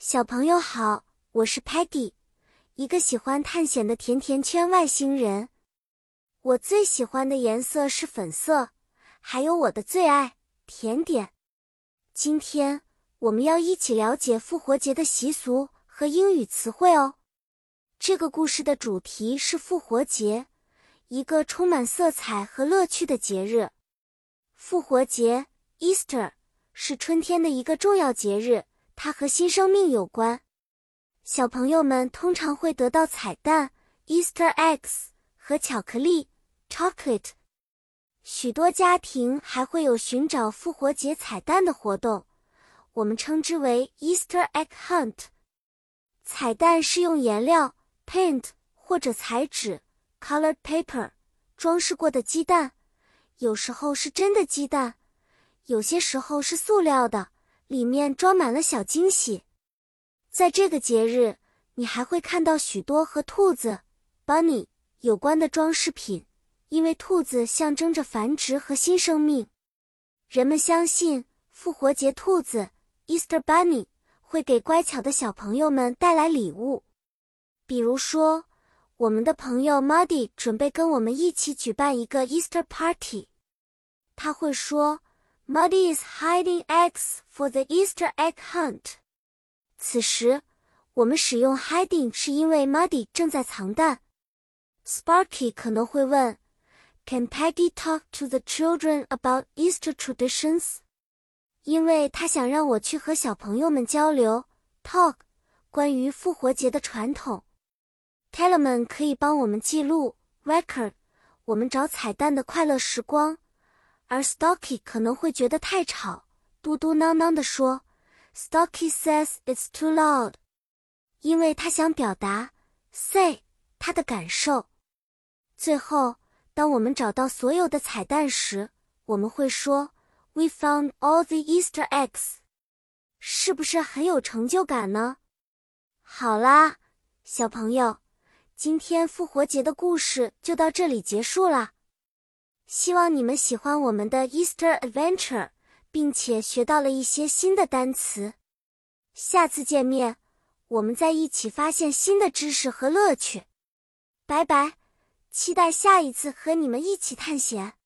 小朋友好，我是 Patty，一个喜欢探险的甜甜圈外星人。我最喜欢的颜色是粉色，还有我的最爱甜点。今天我们要一起了解复活节的习俗和英语词汇哦。这个故事的主题是复活节，一个充满色彩和乐趣的节日。复活节 （Easter） 是春天的一个重要节日。它和新生命有关，小朋友们通常会得到彩蛋 （Easter eggs） 和巧克力 （chocolate）。许多家庭还会有寻找复活节彩蛋的活动，我们称之为 Easter egg hunt。彩蛋是用颜料 （paint） 或者彩纸 （colored paper） 装饰过的鸡蛋，有时候是真的鸡蛋，有些时候是塑料的。里面装满了小惊喜，在这个节日，你还会看到许多和兔子 （bunny） 有关的装饰品，因为兔子象征着繁殖和新生命。人们相信复活节兔子 （Easter Bunny） 会给乖巧的小朋友们带来礼物，比如说，我们的朋友 Muddy 准备跟我们一起举办一个 Easter Party，他会说。Muddy is hiding eggs for the Easter egg hunt。此时，我们使用 hiding 是因为 Muddy 正在藏蛋。Sparky 可能会问，Can Peggy talk to the children about Easter traditions？因为他想让我去和小朋友们交流，talk 关于复活节的传统。Tellerman 可以帮我们记录 record 我们找彩蛋的快乐时光。而 Stocky 可能会觉得太吵，嘟嘟囔囔地说：“Stocky says it's too loud。”因为他想表达 “say” 他的感受。最后，当我们找到所有的彩蛋时，我们会说：“We found all the Easter eggs。”是不是很有成就感呢？好啦，小朋友，今天复活节的故事就到这里结束啦。希望你们喜欢我们的 Easter Adventure，并且学到了一些新的单词。下次见面，我们再一起发现新的知识和乐趣。拜拜，期待下一次和你们一起探险。